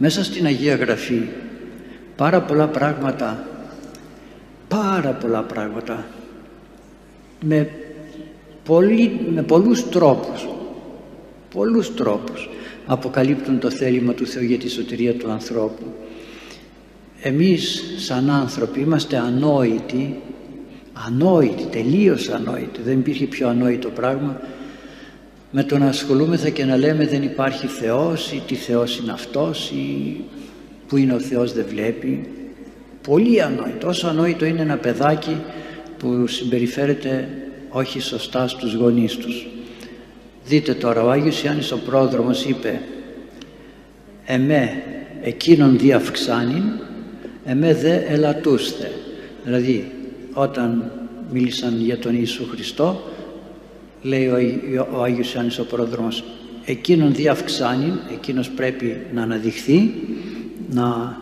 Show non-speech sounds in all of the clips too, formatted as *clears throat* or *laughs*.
Μέσα στην Αγία Γραφή πάρα πολλά πράγματα, πάρα πολλά πράγματα με, πολύ, με πολλούς τρόπους, πολλούς τρόπους αποκαλύπτουν το θέλημα του Θεού για τη σωτηρία του ανθρώπου. Εμείς σαν άνθρωποι είμαστε ανόητοι, ανόητοι, τελείως ανόητοι, δεν υπήρχε πιο ανόητο πράγμα με το να ασχολούμεθα και να λέμε δεν υπάρχει Θεός ή τι Θεός είναι αυτός ή που είναι ο Θεός δεν βλέπει. Πολύ ανόητο, όσο ανόητο είναι ένα παιδάκι που συμπεριφέρεται όχι σωστά στους γονείς τους. Δείτε τώρα, ο Άγιος Ιάννης ο πρόδρομος είπε «Εμέ εκείνον διαυξάνειν, εμέ δε ελατούστε». Δηλαδή, όταν μίλησαν για τον Ιησού Χριστό, λέει ο, ο Άγιος Ιάννης ο πρόδρομος εκείνον διαυξάνει, εκείνος πρέπει να αναδειχθεί, να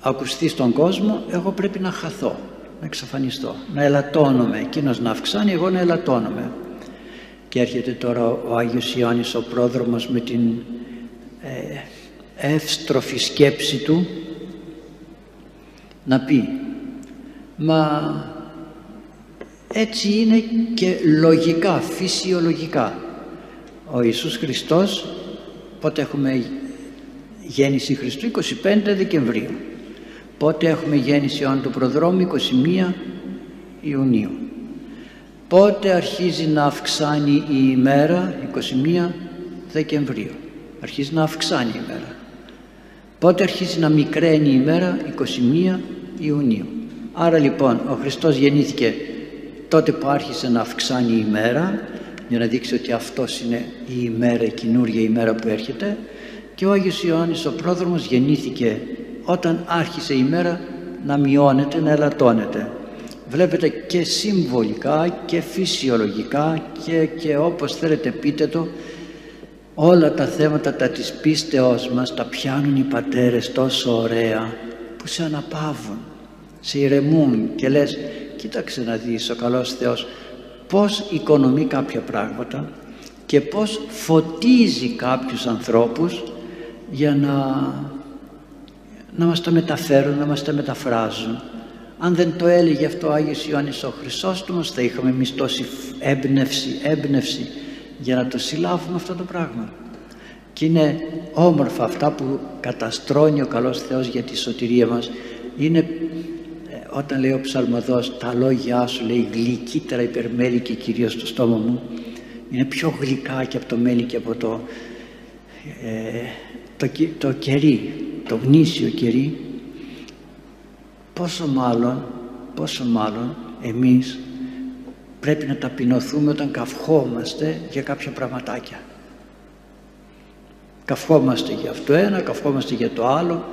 ακουστεί στον κόσμο, εγώ πρέπει να χαθώ, να εξαφανιστώ, να ελαττώνομαι, εκείνος να αυξάνει, εγώ να ελαττώνομαι. Και έρχεται τώρα ο Άγιος Ιωάννης ο πρόδρομος με την ε, εύστροφη σκέψη του να πει «Μα έτσι είναι και λογικά, φυσιολογικά. Ο Ιησούς Χριστός, πότε έχουμε γέννηση Χριστού, 25 Δεκεμβρίου. Πότε έχουμε γέννηση Ιωάννου του Προδρόμου, 21 Ιουνίου. Πότε αρχίζει να αυξάνει η ημέρα, 21 Δεκεμβρίου. Αρχίζει να αυξάνει η ημέρα. Πότε αρχίζει να μικραίνει η ημέρα, 21 Ιουνίου. Άρα λοιπόν ο Χριστός γεννήθηκε τότε που άρχισε να αυξάνει η ημέρα για να δείξει ότι αυτός είναι η ημέρα, η καινούργια ημέρα που έρχεται και ο Άγιος Ιωάννης ο πρόδρομος γεννήθηκε όταν άρχισε η ημέρα να μειώνεται, να ελαττώνεται. Βλέπετε και συμβολικά και φυσιολογικά και, και όπως θέλετε πείτε το όλα τα θέματα τα της πίστεώς μας τα πιάνουν οι πατέρες τόσο ωραία που σε αναπαύουν, σε ηρεμούν και λες κοίταξε να δεις ο καλός Θεός πως οικονομεί κάποια πράγματα και πως φωτίζει κάποιους ανθρώπους για να, να μας τα μεταφέρουν, να μας τα μεταφράζουν. Αν δεν το έλεγε αυτό ο Άγιος Ιωάννης ο Χρυσόστομος θα είχαμε εμείς τόση έμπνευση, έμπνευση για να το συλλάβουμε αυτό το πράγμα. Και είναι όμορφα αυτά που καταστρώνει ο καλός Θεός για τη σωτηρία μας. Είναι όταν λέει ο ψαλμοδός τα λόγια σου λέει γλυκύτερα υπερμέλη και κυρίως στο στόμα μου είναι πιο γλυκά και από το μέλι και από το, ε, το, το κερί, το γνήσιο κερί. Πόσο μάλλον, πόσο μάλλον εμείς πρέπει να ταπεινωθούμε όταν καυχόμαστε για κάποια πραγματάκια. Καυχόμαστε για αυτό ένα, καυχόμαστε για το άλλο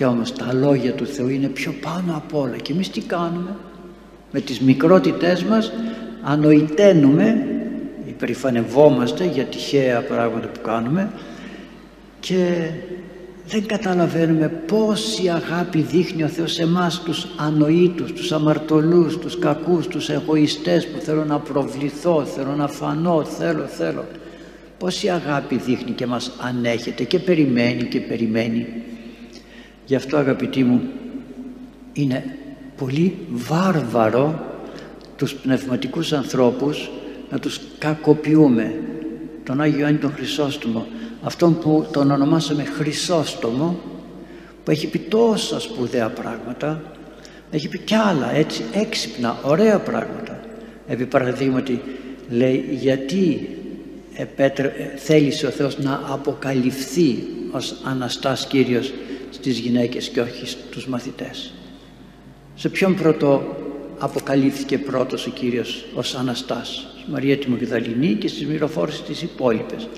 και όμως τα λόγια του Θεού είναι πιο πάνω απ' όλα και εμείς τι κάνουμε; Με τις μικρότητές μας ανοηταίνουμε υπερηφανευόμαστε για τυχαία πράγματα που κάνουμε και δεν καταλαβαίνουμε πόση αγάπη δείχνει ο Θεός σε εμάς τους ανοήτους, τους αμαρτωλούς, τους κακούς, τους εγωιστές που θέλω να προβληθώ, θέλω να φανώ, θέλω, θέλω. Πόση αγάπη δείχνει και μας ανέχεται και περιμένει και περιμένει. Γι' αυτό αγαπητοί μου είναι πολύ βάρβαρο τους πνευματικούς ανθρώπους να τους κακοποιούμε. Τον Άγιο Ιωάννη τον Χρυσόστομο, αυτόν που τον ονομάσαμε Χρυσόστομο, που έχει πει τόσα σπουδαία πράγματα, έχει πει κι άλλα έτσι έξυπνα, ωραία πράγματα. Επί παραδείγματι λέει γιατί επέτρε, θέλησε ο Θεός να αποκαλυφθεί ως Αναστάς Κύριος στις γυναίκες και όχι στους μαθητές. Σε ποιον πρώτο αποκαλύφθηκε πρώτος ο Κύριος ως Αναστάς, Μαρία τη Μογδαληνή και στις μυροφόρες τις υπόλοιπες.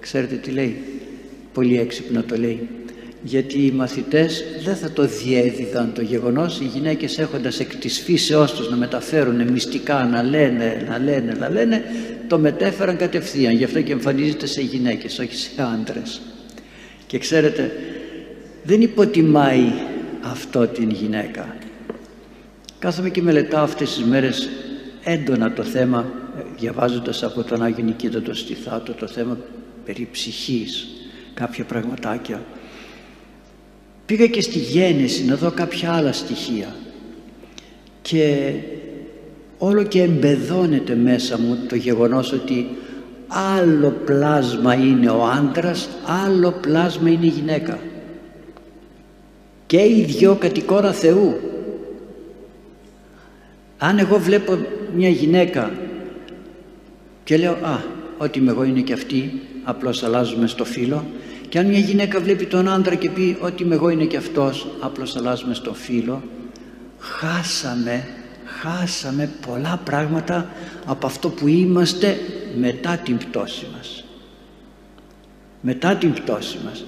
Ξέρετε τι λέει, πολύ έξυπνα το λέει, γιατί οι μαθητές δεν θα το διέδιδαν το γεγονός, οι γυναίκες έχοντας εκ της φύσεώς τους να μεταφέρουν μυστικά, να λένε, να λένε, να λένε, το μετέφεραν κατευθείαν, γι' αυτό και εμφανίζεται σε γυναίκες, όχι σε άντρες. Και ξέρετε, δεν υποτιμάει αυτό την γυναίκα. Κάθομαι και μελετάω αυτές τις μέρες έντονα το θέμα, διαβάζοντας από τον Άγιο Νικήτα το Στιθάτο το θέμα περί ψυχής, κάποια πραγματάκια. πήγα και στη γέννηση να δω κάποια άλλα στοιχεία και όλο και εμπεδώνεται μέσα μου το γεγονός ότι άλλο πλάσμα είναι ο άντρας άλλο πλάσμα είναι η γυναίκα και οι δυο κατ' εικόνα Θεού. Αν εγώ βλέπω μια γυναίκα και λέω α ότι είμαι εγώ είναι και αυτή απλώς αλλάζουμε στο φύλλο και αν μια γυναίκα βλέπει τον άντρα και πει ότι είμαι εγώ είναι και αυτός απλώς αλλάζουμε στο φύλλο χάσαμε χάσαμε πολλά πράγματα από αυτό που είμαστε μετά την πτώση μας. Μετά την πτώση μας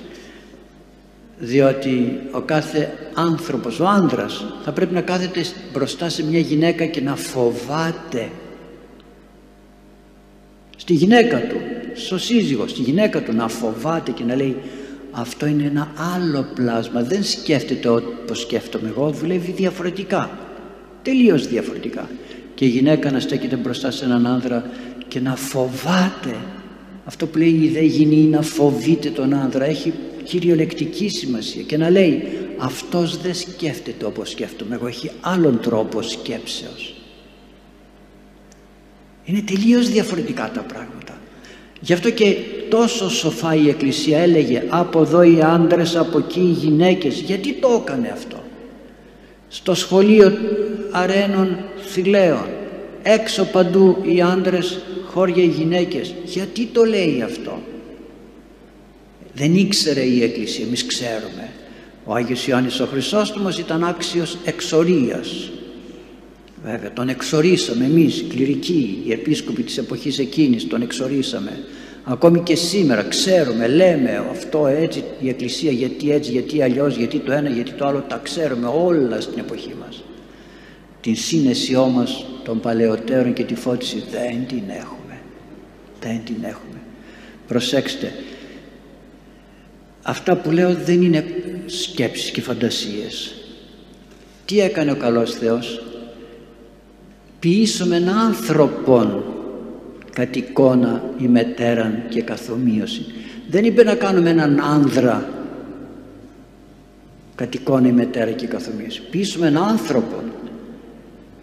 διότι ο κάθε άνθρωπος, ο άντρας θα πρέπει να κάθεται μπροστά σε μια γυναίκα και να φοβάται στη γυναίκα του, στο σύζυγο, στη γυναίκα του να φοβάται και να λέει αυτό είναι ένα άλλο πλάσμα, δεν σκέφτεται όπως σκέφτομαι εγώ, δουλεύει διαφορετικά, τελείως διαφορετικά. Και η γυναίκα να στέκεται μπροστά σε έναν άνδρα και να φοβάται. Αυτό που λέει η δε γυνή να φοβείται τον άνδρα, έχει κυριολεκτική σημασία και να λέει αυτός δεν σκέφτεται όπως σκέφτομαι εγώ, έχει άλλον τρόπο σκέψεως. Είναι τελείως διαφορετικά τα πράγματα. Γι' αυτό και τόσο σοφά η Εκκλησία έλεγε από εδώ οι άντρες, από εκεί οι γυναίκες. Γιατί το έκανε αυτό; Στο σχολείο αρένων θηλαίων, έξω παντού οι άντρες, χώρια οι γυναίκες. Γιατί το λέει αυτό; Δεν ήξερε η Εκκλησία, εμείς ξέρουμε. Ο Άγιος Ιωάννης ο Χρυσόστομος ήταν άξιος εξορίας Βέβαια τον εξορίσαμε εμείς κληρικοί, οι επίσκοποι της εποχής εκείνης τον εξορίσαμε. Ακόμη και σήμερα ξέρουμε, λέμε αυτό έτσι η Εκκλησία γιατί έτσι, γιατί αλλιώς, γιατί το ένα, γιατί το άλλο τα ξέρουμε όλα στην εποχή μας. Την σύνεση όμως των παλαιότερων και τη φώτιση δεν την έχουμε. Δεν την έχουμε. Προσέξτε, αυτά που λέω δεν είναι σκέψεις και φαντασίες. Τι έκανε ο καλός Θεός, ποιήσομεν άνθρωπον κατ' εικόνα η μετέραν και καθομοίωση. Δεν είπε να κάνουμε έναν άνδρα κατ' εικόνα η μετέρα και καθομοίωση. Ποιήσομεν άνθρωπον.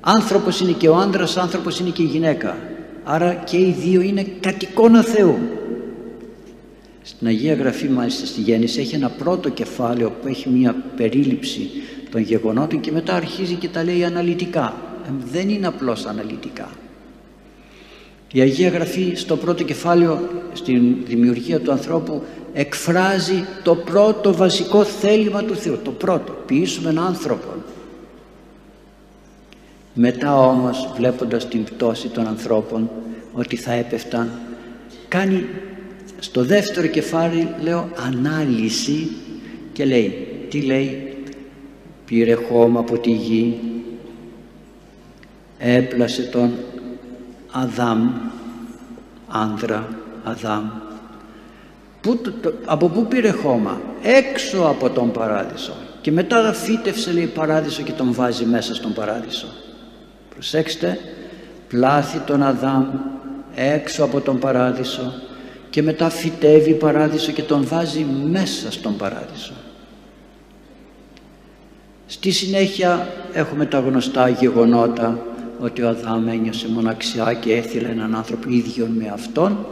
Άνθρωπος είναι και ο άνδρας, άνθρωπος είναι και η γυναίκα. Άρα και οι δύο είναι κατ' εικόνα Θεού. Στην Αγία Γραφή μάλιστα στη Γέννηση έχει ένα πρώτο κεφάλαιο που έχει μια περίληψη των γεγονότων και μετά αρχίζει και τα λέει αναλυτικά δεν είναι απλώς αναλυτικά. Η Αγία Γραφή στο πρώτο κεφάλαιο στην δημιουργία του ανθρώπου εκφράζει το πρώτο βασικό θέλημα του Θεού. Το πρώτο, ποιήσουμε έναν άνθρωπο. Μετά όμως βλέποντας την πτώση των ανθρώπων ότι θα έπεφταν κάνει στο δεύτερο κεφάλι λέω ανάλυση και λέει τι λέει; Πήρε χώμα από τη γη έπλασε τον Αδάμ άνδρα Αδάμ. Που, από πού πήρε χώμα; Έξω από τον παράδεισο. Και μετά φύτευσε λέει παράδεισο και τον βάζει μέσα στον παράδεισο. Προσέξτε πλάθει τον Αδάμ έξω από τον παράδεισο και μετά φυτεύει παράδεισο και τον βάζει μέσα στον παράδεισο. Στη συνέχεια έχουμε τα γνωστά γεγονότα ότι ο Αδάμ ένιωσε μοναξιά και έθιλε έναν άνθρωπο ίδιο με αυτόν.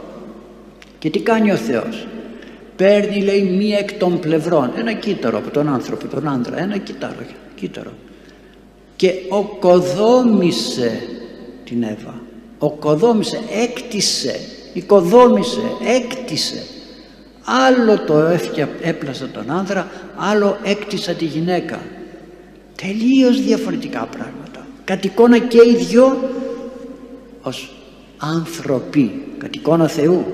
Και τι κάνει ο Θεός; Παίρνει λέει μία εκ των πλευρών ένα κύτταρο από τον άνθρωπο, τον άντρα ένα κύτταρο, κύτταρο. Και οκοδόμησε την Εύα. Οκοδόμησε, έκτισε οικοδόμησε, έκτισε. Άλλο το έπλασα τον άνδρα άλλο έκτισα τη γυναίκα. Τελείως διαφορετικά πράγματα. Κατ' εικόνα και οι δυο ως άνθρωποι. Κατ' εικόνα Θεού.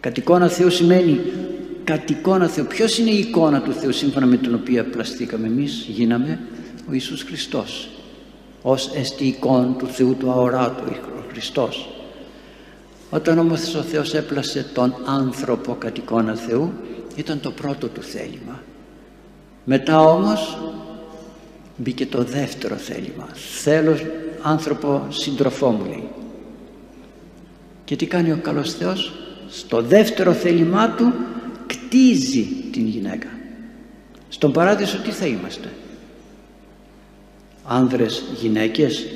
Κατ' εικόνα Θεού σημαίνει κατ' εικόνα Θεού. Ποιος είναι η εικόνα του Θεού σύμφωνα με την οποία πλαστήκαμε εμείς γίναμε; Ο Ιησούς Χριστός. Ως εστι εικόνα του Θεού του αοράτου ο Χριστός όταν όμως ο Θεός έπλασε τον άνθρωπο κατ' εικόνα Θεού ήταν το πρώτο του θέλημα μετά όμως μπήκε το δεύτερο θέλημα θέλω άνθρωπο σύντροφό μου λέει και τι κάνει ο καλός Θεός; Στο δεύτερο θέλημά του κτίζει την γυναίκα Στον παράδεισο τι θα είμαστε; Άνδρες, γυναίκες;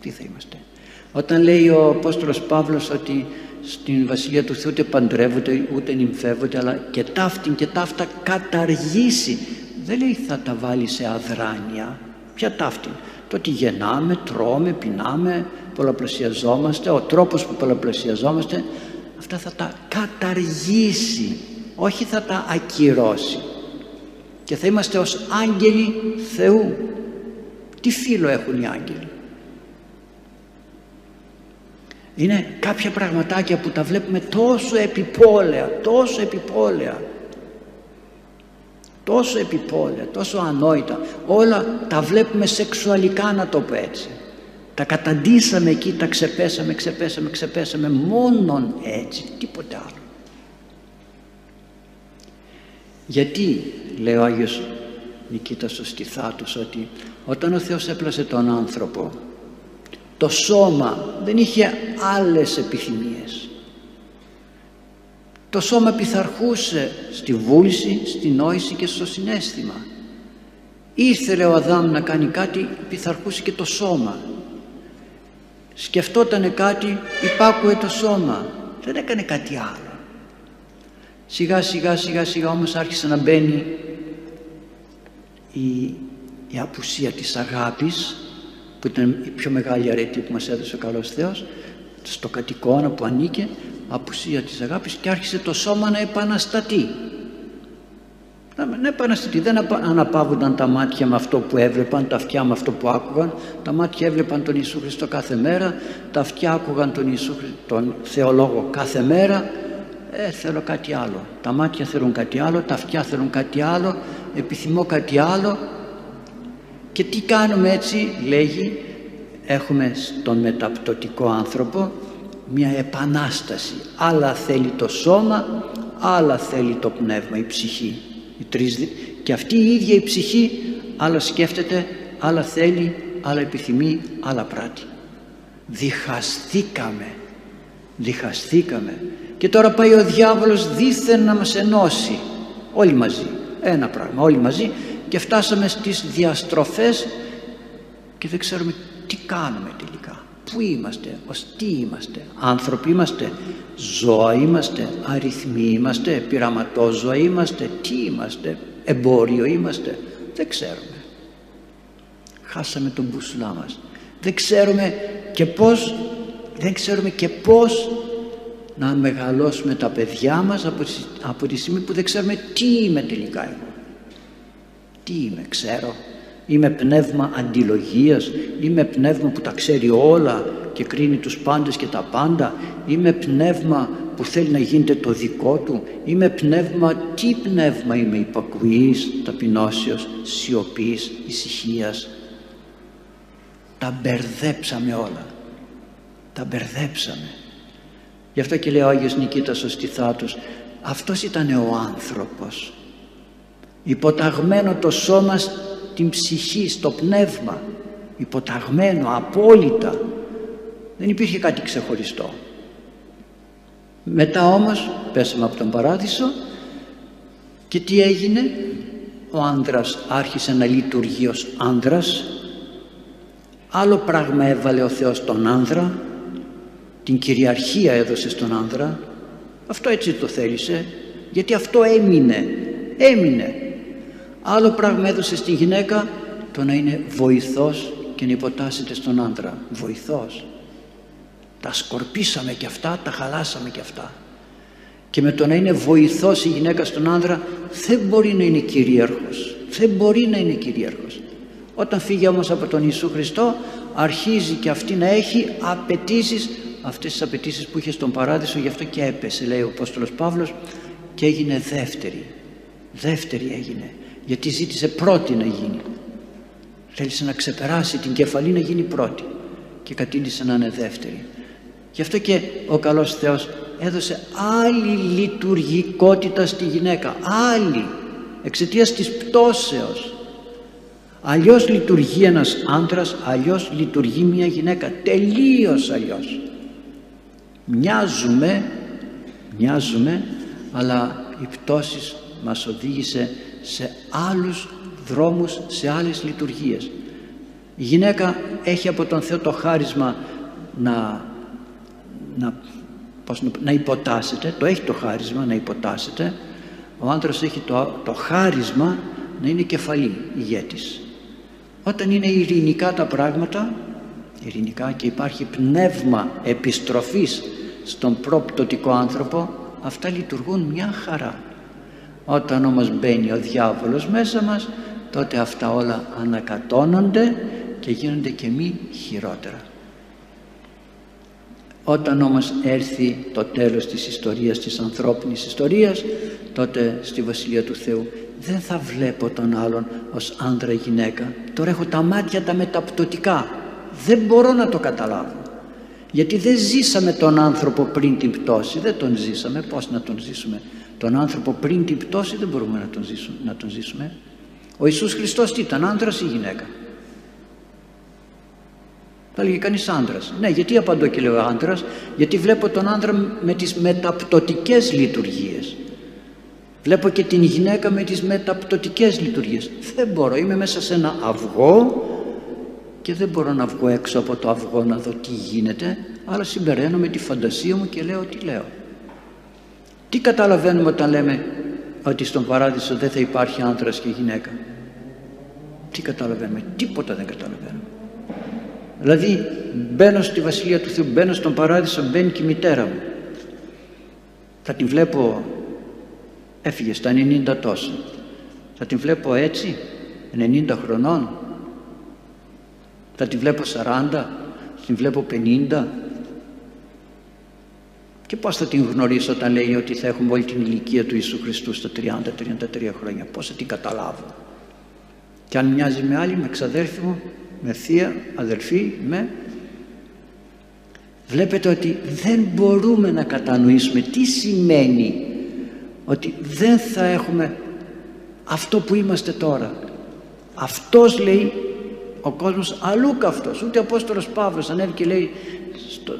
Τι θα είμαστε; Όταν λέει ο Απόστολος Παύλος ότι στην Βασιλεία του Θεού ούτε παντρεύονται ούτε νυμφεύονται αλλά και ταύτην και ταύτα καταργήσει. Δεν λέει θα τα βάλει σε αδράνεια. Ποια ταύτην; Το ότι γεννάμε, τρώμε, πεινάμε, πολλαπλασιαζόμαστε, ο τρόπος που πολλαπλασιαζόμαστε αυτά θα τα καταργήσει όχι θα τα ακυρώσει και θα είμαστε ως άγγελοι Θεού τι φίλο έχουν οι άγγελοι; Είναι κάποια πραγματάκια που τα βλέπουμε τόσο επιπόλαια τόσο επιπόλαια. Τόσο επιπόλαια, τόσο ανόητα. Όλα τα βλέπουμε σεξουαλικά να το πω έτσι. Τα καταντήσαμε εκεί, τα ξεπέσαμε, ξεπέσαμε, ξεπέσαμε μόνον έτσι, τίποτε άλλο. Γιατί λέει ο Άγιος Νικήτας ο Στιθάτος ότι όταν ο Θεός έπλασε τον άνθρωπο το σώμα δεν είχε άλλες επιθυμίες. Το σώμα πειθαρχούσε στη βούληση, στη νόηση και στο συνέστημα. Ήθελε ο Αδάμ να κάνει κάτι, πειθαρχούσε και το σώμα σκεφτόταν κάτι υπάκουε το σώμα δεν έκανε κάτι άλλο σιγά σιγά σιγά σιγά όμως άρχισε να μπαίνει η, η απουσία της αγάπης που ήταν η πιο μεγάλη αρετή που μας έδωσε ο καλός Θεός στο κατοικώνα που ανήκε απουσία της αγάπης και άρχισε το σώμα να επαναστατεί ναι, επαναστατή. Δεν αναπαύονταν τα μάτια με αυτό που έβλεπαν, τα αυτιά με αυτό που άκουγαν. Τα μάτια έβλεπαν τον Ιησού Χριστό κάθε μέρα, τα αυτιά άκουγαν τον, Ιησού, τον Θεολόγο κάθε μέρα. Ε, θέλω κάτι άλλο. Τα μάτια θέλουν κάτι άλλο, τα αυτιά θέλουν κάτι άλλο, επιθυμώ κάτι άλλο. Και τι κάνουμε έτσι, λέγει, έχουμε στον μεταπτωτικό άνθρωπο μια επανάσταση. Άλλα θέλει το σώμα, άλλα θέλει το πνεύμα, η ψυχή. Και αυτή η ίδια η ψυχή άλλα σκέφτεται, άλλα θέλει, άλλα επιθυμεί, άλλα πράττει. Διχαστήκαμε, διχαστήκαμε. Και τώρα πάει ο διάβολος δίθεν να μας ενώσει. Όλοι μαζί, ένα πράγμα, όλοι μαζί και φτάσαμε στις διαστροφές και δεν ξέρουμε τι κάνουμε τελικά. Πού είμαστε, ως τι είμαστε, άνθρωποι είμαστε, ζώα είμαστε, αριθμοί είμαστε, πειραματόζωα είμαστε, τι είμαστε, εμπόριο είμαστε, δεν ξέρουμε. Χάσαμε τον μπουσουλά μας. Δεν ξέρουμε και πώς, δεν ξέρουμε και πώς να μεγαλώσουμε τα παιδιά μας από, από τη στιγμή που δεν ξέρουμε τι είμαι τελικά εγώ. Τι είμαι, ξέρω Είμαι πνεύμα αντιλογίας, είμαι πνεύμα που τα ξέρει όλα και κρίνει τους πάντες και τα πάντα. Είμαι πνεύμα που θέλει να γίνεται το δικό του. Είμαι πνεύμα, τι πνεύμα είμαι υπακουής, ταπεινώσεως, σιωπής, ησυχίας. Τα μπερδέψαμε όλα. Τα μπερδέψαμε. Γι' αυτό και λέει ο Άγιος Νικήτας ο Στιθάτος, αυτός ήταν ο άνθρωπος. Υποταγμένο το σώμα την ψυχή, στο πνεύμα. Υποταγμένο απόλυτα. Δεν υπήρχε κάτι ξεχωριστό. Μετά όμως πέσαμε από τον παράδεισο και τι έγινε; Ο άνδρας άρχισε να λειτουργεί ως άνδρας άλλο πράγμα έβαλε ο Θεός στον άνδρα. Την κυριαρχία έδωσε στον άνδρα. Αυτό έτσι το θέλησε γιατί αυτό έμεινε. Έμεινε Άλλο πράγμα έδωσε στη γυναίκα το να είναι βοηθός και να υποτάσσεται στον άντρα. Βοηθός. Τα σκορπίσαμε και αυτά, τα χαλάσαμε και αυτά. Και με το να είναι βοηθός η γυναίκα στον άντρα δεν μπορεί να είναι κυρίαρχος. Δεν μπορεί να είναι κυρίαρχος. Όταν φύγει όμως από τον Ιησού Χριστό αρχίζει και αυτή να έχει απαιτήσεις, αυτές τις απαιτήσεις που είχε στον Παράδεισο γι' αυτό και έπεσε λέει ο Απόστολος Παύλος και έγινε δεύτερη. Δεύτερη έγινε γιατί ζήτησε πρώτη να γίνει. Θέλησε να ξεπεράσει την κεφαλή να γίνει πρώτη και κατήλυσε να είναι δεύτερη. Γι' αυτό και ο καλός Θεός έδωσε άλλη λειτουργικότητα στη γυναίκα. Άλλη εξαιτίας της πτώσεως. Αλλιώς λειτουργεί ένας άντρας αλλιώς λειτουργεί μια γυναίκα. Τελείως αλλιώς. Μοιάζουμε μοιάζουμε αλλά οι πτώσεις μας οδήγησε σε άλλους δρόμους, σε άλλες λειτουργίες. Η γυναίκα έχει από τον Θεό το χάρισμα να, να, πώς, να υποτάσσεται, το έχει το χάρισμα να υποτάσσεται, ο άντρας έχει το, το χάρισμα να είναι κεφαλή ηγέτης. Όταν είναι ειρηνικά τα πράγματα, ειρηνικά και υπάρχει πνεύμα επιστροφής στον προπτωτικό άνθρωπο, αυτά λειτουργούν μια χαρά. Όταν όμως μπαίνει ο διάβολος μέσα μας, τότε αυτά όλα ανακατώνονται και γίνονται και μη χειρότερα. Όταν όμως έρθει το τέλος της ιστορίας, της ανθρώπινης ιστορίας, τότε στη Βασιλεία του Θεού δεν θα βλέπω τον άλλον ως άντρα ή γυναίκα. Τώρα έχω τα μάτια τα μεταπτωτικά. Δεν μπορώ να το καταλάβω. Γιατί δεν ζήσαμε τον άνθρωπο πριν την πτώση. Δεν τον ζήσαμε. Πώς να τον ζήσουμε; Τον άνθρωπο πριν την πτώση δεν μπορούμε να τον ζήσουμε. Να τον ζήσουμε. Ο Ιησούς Χριστός τι ήταν, άντρας ή γυναίκα; Θα έλεγε κανείς άντρα. Ναι, γιατί απαντώ και λέω άντρα, γιατί βλέπω τον άντρα με τις μεταπτωτικές λειτουργίες. Βλέπω και την γυναίκα με τις μεταπτωτικές λειτουργίες. Δεν μπορώ, είμαι μέσα σε ένα αυγό και δεν μπορώ να βγω έξω από το αυγό να δω τι γίνεται, αλλά συμπεραίνω με τη φαντασία μου και λέω τι λέω. Τι καταλαβαίνουμε όταν λέμε ότι στον παράδεισο δεν θα υπάρχει άντρας και γυναίκα; Τι καταλαβαίνουμε, τίποτα δεν καταλαβαίνουμε. Δηλαδή μπαίνω στη Βασιλεία του Θεού, μπαίνω στον Παράδεισο, μπαίνει και η μητέρα μου. Θα την βλέπω, έφυγε στα 90 τόσο. Θα την βλέπω έτσι, 90 χρονών. Θα την βλέπω 40, θα την βλέπω 50. Και πώς θα την γνωρίσω όταν λέει ότι θα έχουμε όλη την ηλικία του Ιησού Χριστού στα 30-33 χρόνια. Πώς θα την καταλάβω. Και αν μοιάζει με άλλη, με ξαδέρφη μου, με θεία, αδελφή, με βλέπετε ότι δεν μπορούμε να κατανοήσουμε τι σημαίνει ότι δεν θα έχουμε αυτό που είμαστε τώρα αυτός λέει ο κόσμος αλλού καυτός ούτε ο Απόστολος Παύλος ανέβηκε και λέει στο,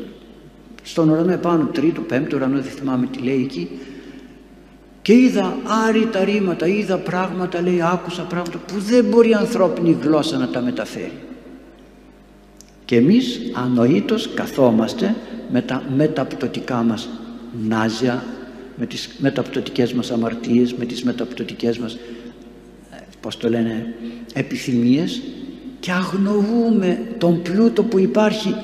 στον ουρανό επάνω τρίτο, πέμπτο ουρανό δεν θυμάμαι τι λέει εκεί και είδα άρρητα ρήματα, είδα πράγματα, λέει, άκουσα πράγματα που δεν μπορεί η ανθρώπινη γλώσσα να τα μεταφέρει. Και εμείς ανοήτως καθόμαστε με τα μεταπτωτικά μας νάζια, με τις μεταπτωτικές μας αμαρτίες, με τις μεταπτωτικές μας, ε, πώς το λένε, επιθυμίες και αγνοούμε τον πλούτο που υπάρχει,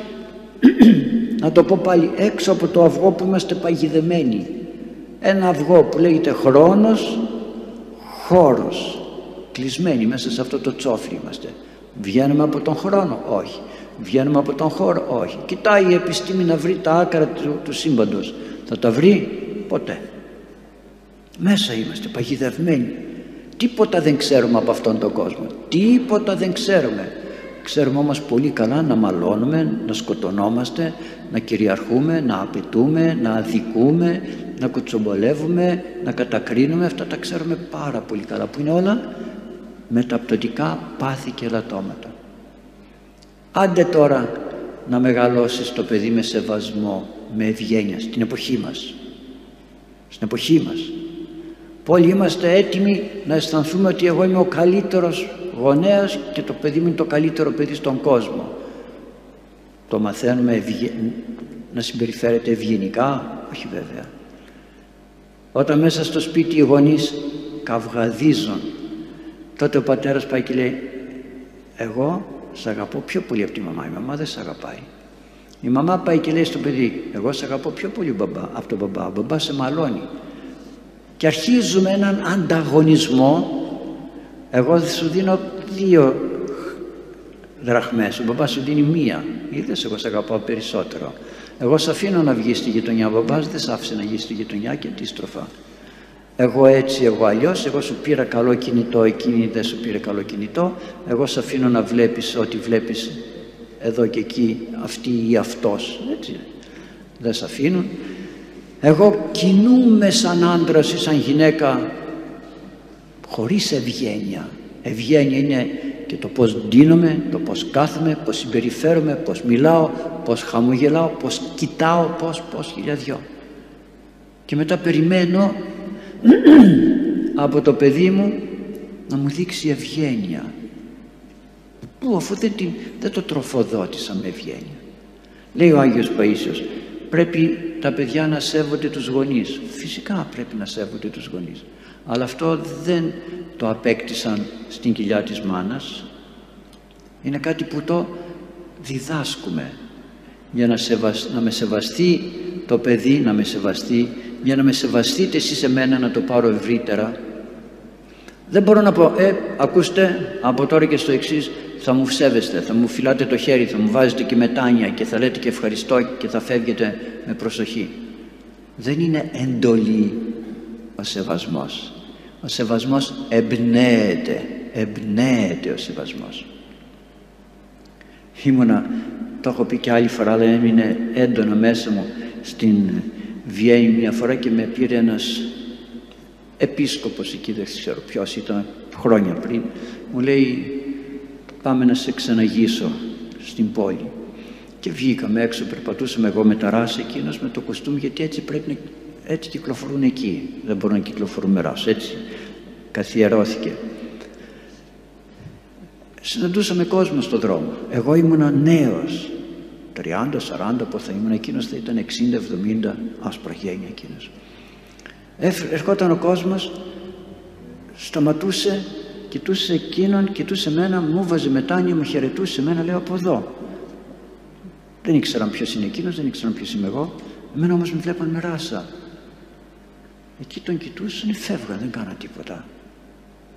να το πω πάλι, έξω από το αυγό που είμαστε παγιδεμένοι. Ένα αυγό που λέγεται χρόνος χώρος. Κλεισμένοι μέσα σε αυτό το τσόφι είμαστε. Βγαίνουμε από τον χρόνο όχι. Βγαίνουμε από τον χώρο όχι. Κοιτάει η επιστήμη να βρει τα άκρα του, του σύμπαντος. Θα τα βρει; Ποτέ. Μέσα είμαστε παγιδευμένοι. Τίποτα δεν ξέρουμε από αυτόν τον κόσμο. Τίποτα δεν ξέρουμε ξέρουμε όμως πολύ καλά να μαλώνουμε να σκοτωνόμαστε να κυριαρχούμε, να απαιτούμε, να αδικούμε, να κουτσομπολεύουμε, να κατακρίνουμε, αυτά τα ξέρουμε πάρα πολύ καλά που είναι όλα μεταπτωτικά πάθη και λατώματα. Άντε τώρα να μεγαλώσεις το παιδί με σεβασμό, με ευγένεια στην εποχή μας. Στην εποχή μας. Πολλοί είμαστε έτοιμοι να αισθανθούμε ότι εγώ είμαι ο καλύτερος γονέας και το παιδί μου είναι το καλύτερο παιδί στον κόσμο. Το μαθαίνουμε να συμπεριφέρεται ευγενικά; Όχι βέβαια. Όταν μέσα στο σπίτι οι γονείς καυγαδίζουν τότε ο πατέρας πάει και λέει εγώ σε αγαπώ πιο πολύ από τη μαμά. Η μαμά δεν σε αγαπάει η μαμά πάει και λέει στο παιδί εγώ σε αγαπώ πιο πολύ μπαμπά, από τον μπαμπά. Ο μπαμπάς σε μαλώνει και αρχίζουμε έναν ανταγωνισμό. Εγώ σου δίνω δύο δραχμές. Ο μπαμπάς σου δίνει μία. Είδες εγώ σε αγαπάω περισσότερο. Εγώ σε αφήνω να βγεις στη γειτονιά. Ο μπαμπάς δεν σε άφησε να βγει στη γειτονιά και αντίστροφα. Εγώ έτσι, εγώ αλλιώς, εγώ σου πήρα καλό κινητό, εκείνη δεν σου πήρε καλό κινητό, εγώ σε αφήνω να βλέπεις ό,τι βλέπεις εδώ και εκεί, αυτή ή αυτός, έτσι, δεν σε αφήνουν. Εγώ κινούμαι σαν άντρας ή σαν γυναίκα χωρίς ευγένεια. Ευγένεια είναι και το πώς ντύνομαι, το πώς κάθομαι, πώς συμπεριφέρομαι, πώς μιλάω, πώς χαμογελάω, πώς κοιτάω, πώς, πώς χιλιαδιό. Και μετά περιμένω από το παιδί μου να μου δείξει ευγένεια που αφού δεν, την, δεν το τροφοδότησα με ευγένεια λέει ο Άγιος Παΐσιος πρέπει τα παιδιά να σέβονται τους γονείς. Φυσικά πρέπει να σέβονται τους γονείς. Αλλά αυτό δεν το απέκτησαν στην κοιλιά της μάνας. Είναι κάτι που το διδάσκουμε για να, να με σεβαστεί το παιδί να με σεβαστεί για να με σεβαστείτε εσείς εμένα να το πάρω ευρύτερα. Δεν μπορώ να πω ε ακούστε από τώρα και στο εξής θα μου σέβεστε θα μου φυλάτε το χέρι θα μου βάζετε και μετάνια και θα λέτε και ευχαριστώ και θα φεύγετε με προσοχή. Δεν είναι εντολή ο σεβασμός. Ο σεβασμός εμπνέεται εμπνέεται ο σεβασμός. Ήμουνα το έχω πει και άλλη φορά αλλά έμεινε έντονα μέσα μου στην Βιέννη μια φορά και με πήρε ένας επίσκοπος εκεί δεν ξέρω ποιος ήταν χρόνια πριν. Μου λέει πάμε να σε ξαναγήσω στην πόλη και βγήκαμε έξω περπατούσαμε εγώ με τα ράσα εκείνος με το κοστούμι γιατί έτσι πρέπει να έτσι κυκλοφορούν εκεί. Δεν μπορούν να κυκλοφορούν με ράσα έτσι. Καθιερώθηκε. Συναντούσαμε κόσμο στον δρόμο. Εγώ ήμουνα νέος. 30, 40 που θα ήμουν εκείνος θα ήταν 60, 70 άσπρα γένια εκείνος. Ερχόταν ο κόσμος σταματούσε κοιτούσε εκείνον, κοιτούσε εμένα μου βάζε μετάνια, μου χαιρετούσε εμένα λέω από εδώ δεν ήξεραν ποιος είναι εκείνος, δεν ήξεραν ποιος είμαι εγώ εμένα όμως με βλέπαν με ράσα εκεί τον κοιτούσαν φεύγαν, δεν κάναν τίποτα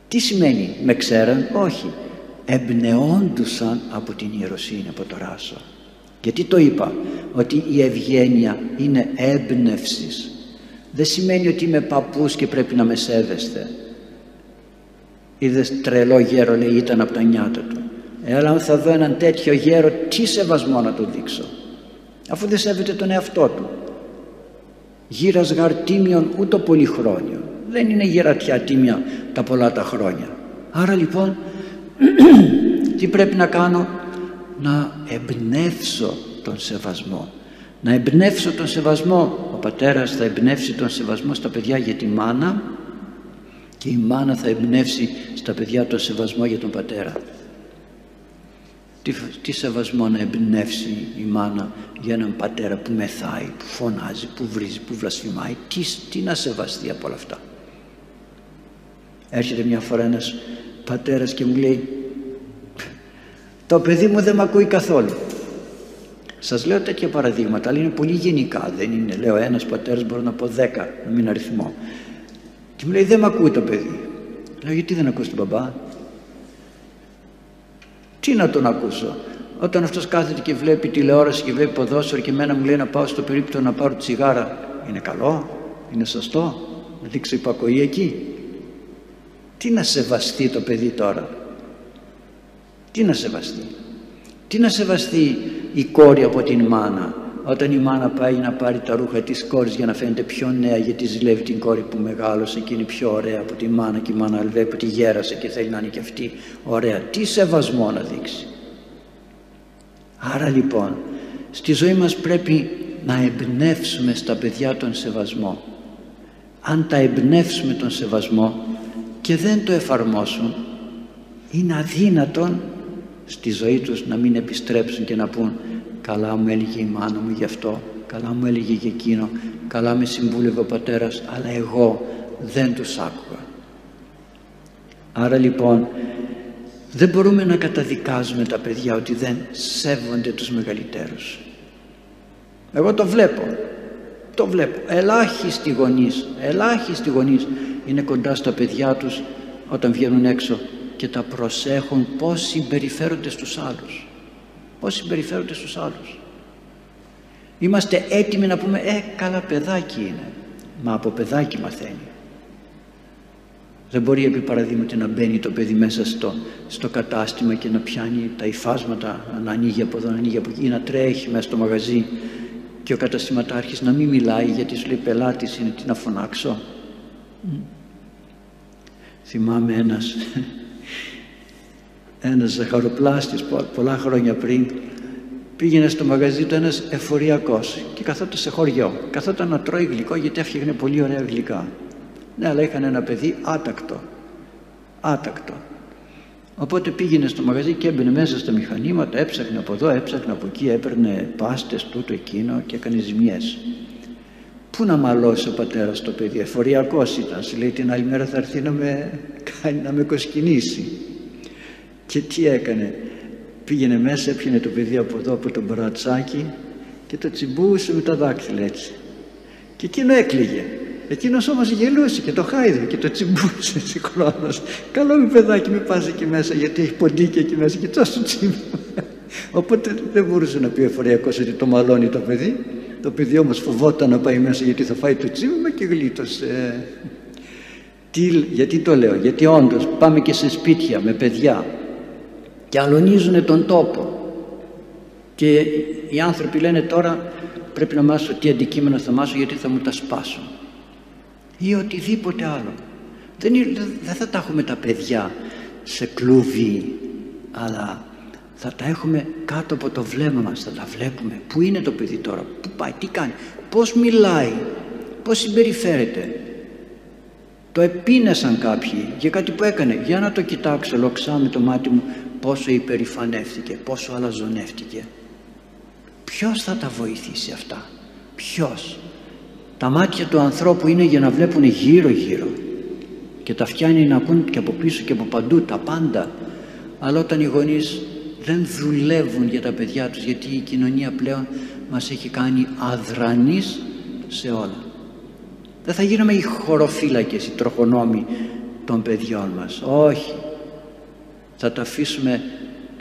τι σημαίνει με ξέραν, όχι εμπνεόντουσαν από την ιεροσύνη, από το ράσο γιατί το είπα ότι η ευγένεια είναι έμπνευσης. Δεν σημαίνει ότι είμαι παππούς και πρέπει να με σέβεστε. Είδες τρελό γέρο λέει ήταν από τα νιάτα του. Ε, αλλά αν θα δω έναν τέτοιο γέρο τι σεβασμό να του δείξω. Αφού δεν σέβεται τον εαυτό του. Γύρας γαρ τίμιον ούτω πολύ χρόνιο. Δεν είναι γερατιά τίμια τα πολλά τα χρόνια. Άρα λοιπόν *clears throat* τι πρέπει να κάνω; Να εμπνεύσω τον σεβασμό να εμπνεύσω τον σεβασμό ο πατέρας θα εμπνεύσει τον σεβασμό στα παιδιά για τη μάνα και η μάνα θα εμπνεύσει στα παιδιά τον σεβασμό για τον πατέρα τι, τι σεβασμό να εμπνεύσει η μάνα για έναν πατέρα που μεθάει, που φωνάζει, που βρίζει, που βλασφημάει. Τι, τι να σεβαστεί από όλα αυτά. Έρχεται μια φορά ένας πατέρας και μου λέει το παιδί μου δεν με ακούει καθόλου σας λέω τέτοια παραδείγματα αλλά είναι πολύ γενικά δεν είναι λέω ένας πατέρας μπορώ να πω δέκα να μην αριθμό και μου λέει δεν με ακούει το παιδί λέω γιατί δεν ακούς τον μπαμπά; Τι να τον ακούσω; Όταν αυτός κάθεται και βλέπει τηλεόραση και βλέπει ποδόσφαιρο και εμένα μου λέει να πάω στο περίπτωμα να πάρω τσιγάρα είναι καλό, είναι σωστό να δείξω υπακοή εκεί. Τι να σεβαστεί το παιδί τώρα; Τι να σεβαστεί; Τι να σεβαστεί η κόρη από την μάνα; Όταν η μάνα πάει να πάρει τα ρούχα της κόρης για να φαίνεται πιο νέα γιατί ζηλεύει την κόρη που μεγάλωσε και είναι πιο ωραία από τη μάνα και η μάνα βλέπει ότι γέρασε και θέλει να είναι και αυτή ωραία. Τι σεβασμό να δείξει. Άρα λοιπόν στη ζωή μας πρέπει να εμπνεύσουμε στα παιδιά τον σεβασμό. Αν τα εμπνεύσουμε τον σεβασμό και δεν το εφαρμόσουν είναι αδύνατον στη ζωή τους να μην επιστρέψουν και να πούν καλά μου έλεγε η μάνα μου γι' αυτό. Καλά μου έλεγε για εκείνο. Καλά με συμβούλευε ο πατέρας αλλά εγώ δεν τους άκουγα. Άρα λοιπόν δεν μπορούμε να καταδικάζουμε τα παιδιά ότι δεν σέβονται τους μεγαλύτερους εγώ το βλέπω. Το βλέπω. Ελάχιστοι γονείς ελάχιστοι γονείς είναι κοντά στα παιδιά τους όταν βγαίνουν έξω και τα προσέχουν πώς συμπεριφέρονται στους άλλους πώς συμπεριφέρονται στους άλλους. Είμαστε έτοιμοι να πούμε ε καλά παιδάκι είναι μα από παιδάκι μαθαίνει. Δεν μπορεί επί παραδείγματι να μπαίνει το παιδί μέσα στο, στο κατάστημα και να πιάνει τα υφάσματα να ανοίγει από εδώ, να ανοίγει από εκεί, να τρέχει μέσα στο μαγαζί και ο καταστηματάρχης να μην μιλάει γιατί σου λέει πελάτης είναι τι να φωνάξω. Θυμάμαι ένας ένας ζαχαροπλάστης πολλά χρόνια πριν πήγαινε στο μαγαζί του ένας εφοριακός και καθόταν σε χωριό καθόταν να τρώει γλυκό γιατί έφτιαχνε πολύ ωραία γλυκά Ναι, αλλά είχαν ένα παιδί άτακτο. Άτακτο. Οπότε πήγαινε στο μαγαζί και έμπαινε μέσα στα μηχανήματα, έψαχνε από εδώ, έψαχνε από εκεί, έπαιρνε πάστες, τούτο εκείνο και έκανε ζημιές. Πού να μαλώσει ο πατέρας το παιδί, εφοριακός ήταν, σου λέει την άλλη μέρα θα έρθει να με, κάνει, να με κοσκινήσει. Και τι έκανε, πήγαινε μέσα, έπιανε το παιδί από εδώ από το μπρατσάκι και το τσιμπούσε με τα δάκτυλα έτσι. Και εκείνο έκλαιγε. Εκείνος όμως γελούσε και το χάιδε και το τσιμπούσε συγχρόνω. Καλό μου παιδάκι, με πας εκεί μέσα, γιατί έχει ποντίκι εκεί μέσα και τόσο τσίμπο. Οπότε δεν μπορούσε να πει ο εφοριακός ότι το μαλώνει το παιδί. Το παιδί όμως φοβόταν να πάει μέσα γιατί θα φάει το τσίμπημα και γλίτωσε. Τι, γιατί το λέω, γιατί όντως πάμε και σε σπίτια με παιδιά και αλωνίζουν τον τόπο. Και οι άνθρωποι λένε τώρα πρέπει να μάθω τι αντικείμενα θα μάθω γιατί θα μου τα σπάσω ή οτιδήποτε άλλο. Δεν, δεν θα τα έχουμε τα παιδιά σε κλούβι, αλλά θα τα έχουμε κάτω από το βλέμμα μας, θα τα βλέπουμε. Πού είναι το παιδί τώρα, πού πάει, τι κάνει, πώς μιλάει, πώς συμπεριφέρεται. Το επίνεσαν κάποιοι για κάτι που έκανε. Για να το κοιτάξω λοξά με το μάτι μου πόσο υπερηφανεύτηκε, πόσο αλαζονεύτηκε. Ποιος θα τα βοηθήσει αυτά, ποιος; Τα μάτια του ανθρώπου είναι για να βλέπουν γύρω γύρω και τα φτιάνει να ακούν και από πίσω και από παντού τα πάντα. Αλλά όταν οι γονείς δεν δουλεύουν για τα παιδιά τους γιατί η κοινωνία πλέον μας έχει κάνει αδρανείς σε όλα. Δεν θα γίνουμε οι χωροφύλακες, οι τροχονόμοι των παιδιών μας. Όχι. Θα τα αφήσουμε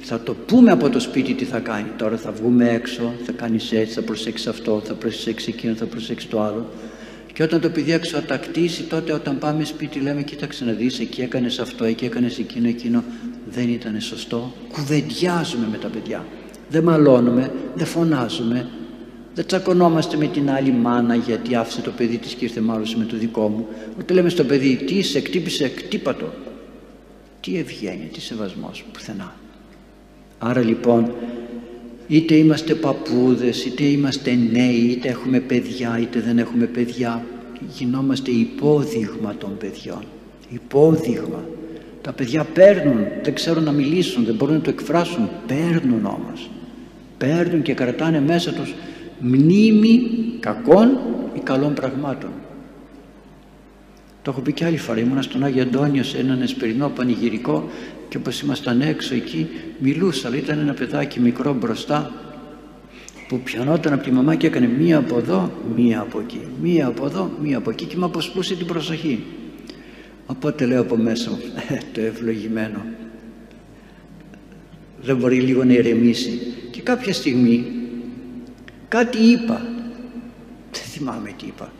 θα το πούμε από το σπίτι τι θα κάνει. Τώρα θα βγούμε έξω, θα κάνεις έτσι, θα προσέξεις αυτό, θα προσέξεις εκείνο, θα προσέξεις το άλλο. Και όταν το παιδί αξιοτακτήσει, τότε όταν πάμε σπίτι λέμε κοίταξε να δεις εκεί έκανες αυτό, εκεί έκανες εκείνο, εκείνο δεν ήταν σωστό. Κουβεντιάζουμε με τα παιδιά. Δεν μαλώνουμε, δεν φωνάζουμε, δεν τσακωνόμαστε με την άλλη μάνα γιατί άφησε το παιδί της και ήρθε μάλλον με το δικό μου. Ούτε λέμε στο παιδί τι είσαι, κτύπησε, κτύπατο. Τι ευγένεια, τι σεβασμός, πουθενά. Άρα λοιπόν είτε είμαστε παππούδες, είτε είμαστε νέοι, είτε έχουμε παιδιά, είτε δεν έχουμε παιδιά, γινόμαστε υπόδειγμα των παιδιών. Υπόδειγμα. Τα παιδιά παίρνουν, δεν ξέρουν να μιλήσουν, δεν μπορούν να το εκφράσουν, παίρνουν όμως. Παίρνουν και κρατάνε μέσα τους μνήμη κακών ή καλών πραγμάτων. Το έχω πει και άλλη φορά, ήμουνα στον Άγιο Αντώνιος σε έναν εσπερινό πανηγυρικό και όπως ήμασταν έξω εκεί μιλούσα αλλά ήταν ένα παιδάκι μικρό μπροστά που πιανόταν από τη μαμά και έκανε μία από εδώ, μία από εκεί, μία από εδώ, μία από εκεί και με αποσπούσε την προσοχή. Οπότε λέω από μέσα μου, *laughs* ε, το ευλογημένο, δεν μπορεί λίγο να ηρεμήσει. Και κάποια στιγμή κάτι είπα, δεν θυμάμαι τι είπα.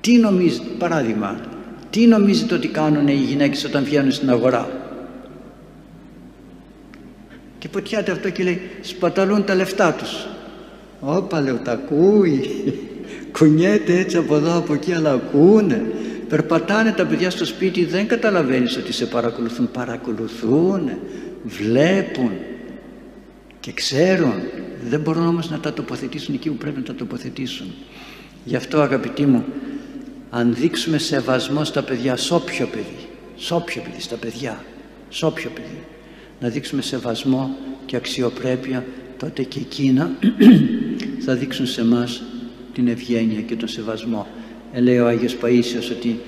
Τι νομίζετε, παράδειγμα, τι νομίζετε ότι κάνουν οι γυναίκες όταν βγαίνουν στην αγορά; Και ποτιάται αυτό και λέει σπαταλούν τα λεφτά τους. Όπα λέω τα ακούει. Κουνιέται έτσι από εδώ από εκεί αλλά ακούνε. Περπατάνε τα παιδιά στο σπίτι δεν καταλαβαίνεις ότι σε παρακολουθούν. Παρακολουθούν, βλέπουν και ξέρουν. Δεν μπορούν όμως να τα τοποθετήσουν εκεί που πρέπει να τα τοποθετήσουν. Γι' αυτό αγαπητοί μου αν δείξουμε σεβασμό στα παιδιά, σ' όποιο παιδί, σ' όποιο παιδί, στα παιδιά, σ' όποιο παιδί, να δείξουμε σεβασμό και αξιοπρέπεια τότε και εκείνα *clears throat* θα δείξουν σε μας την ευγένεια και τον σεβασμό. Ε, λέει ο Άγιος Παΐσιος ότι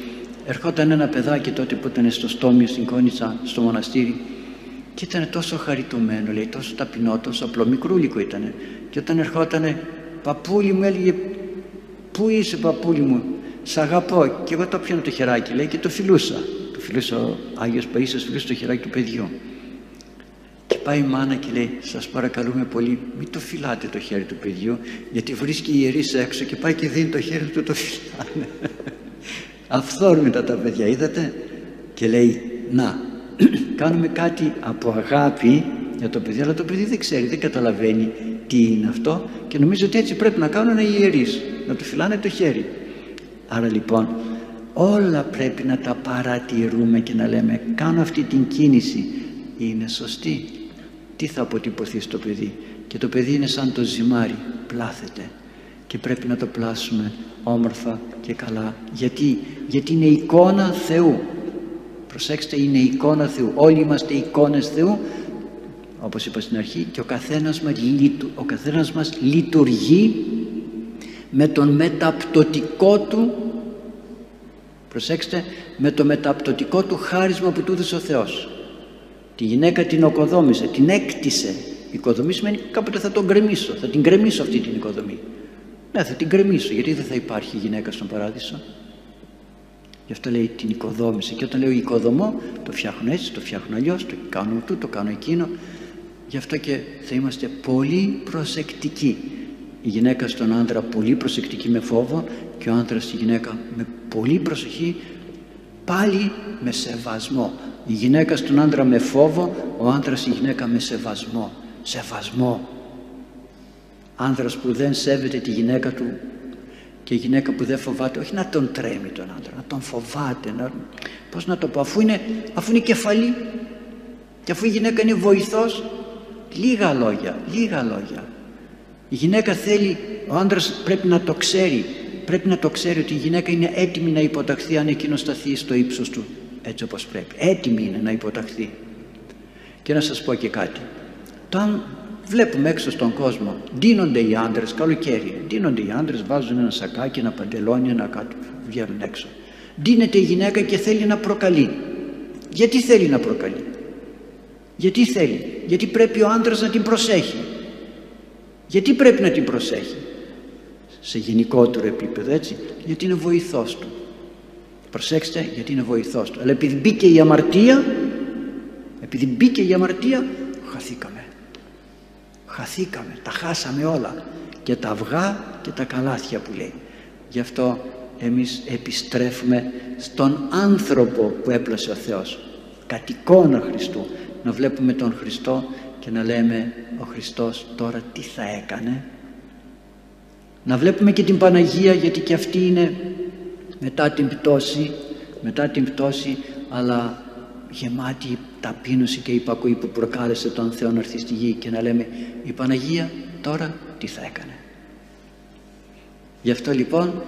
ερχόταν ένα παιδάκι τότε που ήταν στο στόμιο στην Κόνιτσα, στο μοναστήρι και ήταν τόσο χαριτωμένο, λέει, τόσο ταπεινό, τόσο απλό, μικρούλικο ήταν. Και όταν ερχόταν, παππούλι μου έλεγε, πού είσαι παππούλι μου, σ' αγαπώ. Και εγώ το πιάνω το χεράκι, λέει, και το φιλούσα. Το φιλούσα ο Άγιος Παΐσιος, φιλούσα το χεράκι του παιδιού. Και πάει η μάνα και λέει σας παρακαλούμε πολύ μην το φυλάτε το χέρι του παιδιού γιατί βρίσκει η ιερής έξω και πάει και δίνει το χέρι του το φυλάνε. *laughs* Αυθόρμητα τα παιδιά είδατε και λέει να *clears throat* κάνουμε κάτι από αγάπη για το παιδί αλλά το παιδί δεν ξέρει, δεν καταλαβαίνει τι είναι αυτό και νομίζω ότι έτσι πρέπει να κάνουν οι ιερείς να του φυλάνε το χέρι. Άρα λοιπόν όλα πρέπει να τα παρατηρούμε και να λέμε κάνω αυτή την κίνηση είναι σωστή. Τι θα αποτυπωθεί στο παιδί; Και το παιδί είναι σαν το ζυμάρι πλάθεται. Και πρέπει να το πλάσουμε όμορφα και καλά. Γιατί, γιατί είναι εικόνα Θεού. Προσέξτε είναι εικόνα Θεού. Όλοι είμαστε εικόνες Θεού όπως είπα στην αρχή και ο καθένας μας, ο καθένας μας λειτουργεί με τον μεταπτωτικό του προσέξτε με το μεταπτωτικό του χάρισμα που του έδωσε ο Θεός. Τη γυναίκα την οκοδόμησε, την έκτισε. Οικοδομή σημαίνει κάποτε θα τον γκρεμίσω θα την γκρεμίσω αυτή την οικοδομή. Ναι θα την γκρεμίσω γιατί δεν θα υπάρχει γυναίκα στον παράδεισο. Γι' αυτό λέει την οικοδόμησε. Και όταν λέω οικοδομώ το φτιάχνω έτσι, το φτιάχνω αλλιώς, το κάνω του, το κάνω εκείνο. Γι' αυτό και θα είμαστε πολύ προσεκτικοί η γυναίκα στον άντρα πολύ προσεκτική με φόβο και ο άντρας στη γυναίκα με πολύ προσοχή πάλι με σεβασμό. Η γυναίκα στον άντρα με φόβο ο άντρας η γυναίκα με σεβασμό. Σεβασμό. Άνδρας που δεν σέβεται τη γυναίκα του και η γυναίκα που δεν φοβάται όχι να τον τρέμει τον άντρα να τον φοβάται να, πώς να το πω αφού είναι, αφού είναι κεφαλή και αφού η γυναίκα είναι βοηθός λίγα λόγια λίγα λόγια η γυναίκα θέλει ο άντρας πρέπει να το ξέρει πρέπει να το ξέρει ότι η γυναίκα είναι έτοιμη να υποταχθεί αν εκείνο σταθεί στο ύψος του έτσι όπως πρέπει. Έτοιμη είναι να υποταχθεί. Και να σας πω και κάτι. Όταν βλέπουμε έξω στον κόσμο ντύνονται οι άντρες καλοκαίρι ντύνονται οι άντρες βάζουν ένα σακάκι, ένα παντελόνι ένα κάτω βγαίνουν έξω. Ντύνεται η γυναίκα και θέλει να προκαλεί. Γιατί θέλει να προκαλεί; Γιατί θέλει; Γιατί πρέπει ο άντρας να την προσέχει γιατί πρέπει να την προσέχει; Σε γενικότερο επίπεδο έτσι. Γιατί είναι βοηθός του. Προσέξτε γιατί είναι βοηθός του. Αλλά επειδή μπήκε η αμαρτία επειδή μπήκε η αμαρτία χαθήκαμε. Χαθήκαμε τα χάσαμε όλα. Και τα αυγά και τα καλάθια που λέει. Γι' αυτό εμείς επιστρέφουμε στον άνθρωπο που έπλασε ο Θεός. Κατ' εικόνα Χριστού. Να βλέπουμε τον Χριστό και να λέμε ο Χριστός τώρα τι θα έκανε να βλέπουμε και την Παναγία γιατί και αυτή είναι μετά την πτώση μετά την πτώση αλλά γεμάτη ταπείνωση και υπακοή που προκάλεσε τον Θεό να έρθει στη γη και να λέμε η Παναγία τώρα τι θα έκανε γι' αυτό λοιπόν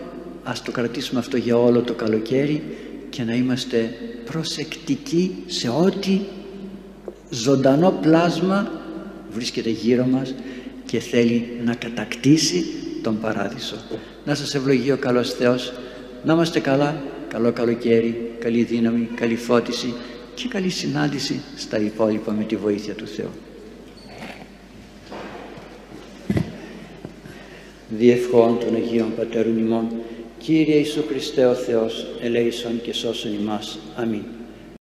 ας το κρατήσουμε αυτό για όλο το καλοκαίρι και να είμαστε προσεκτικοί σε ό,τι ζωντανό πλάσμα βρίσκεται γύρω μας και θέλει να κατακτήσει τον Παράδεισο. Να σας ευλογεί ο καλός Θεός, να είμαστε καλά, καλό καλοκαίρι, καλή δύναμη, καλή φώτιση και καλή συνάντηση στα υπόλοιπα με τη βοήθεια του Θεού. Διευχών των Αγίων Πατέρων ημών, Κύριε Ιησού Χριστέ ο Θεός, ελέησον και σώσον ημάς. Αμήν.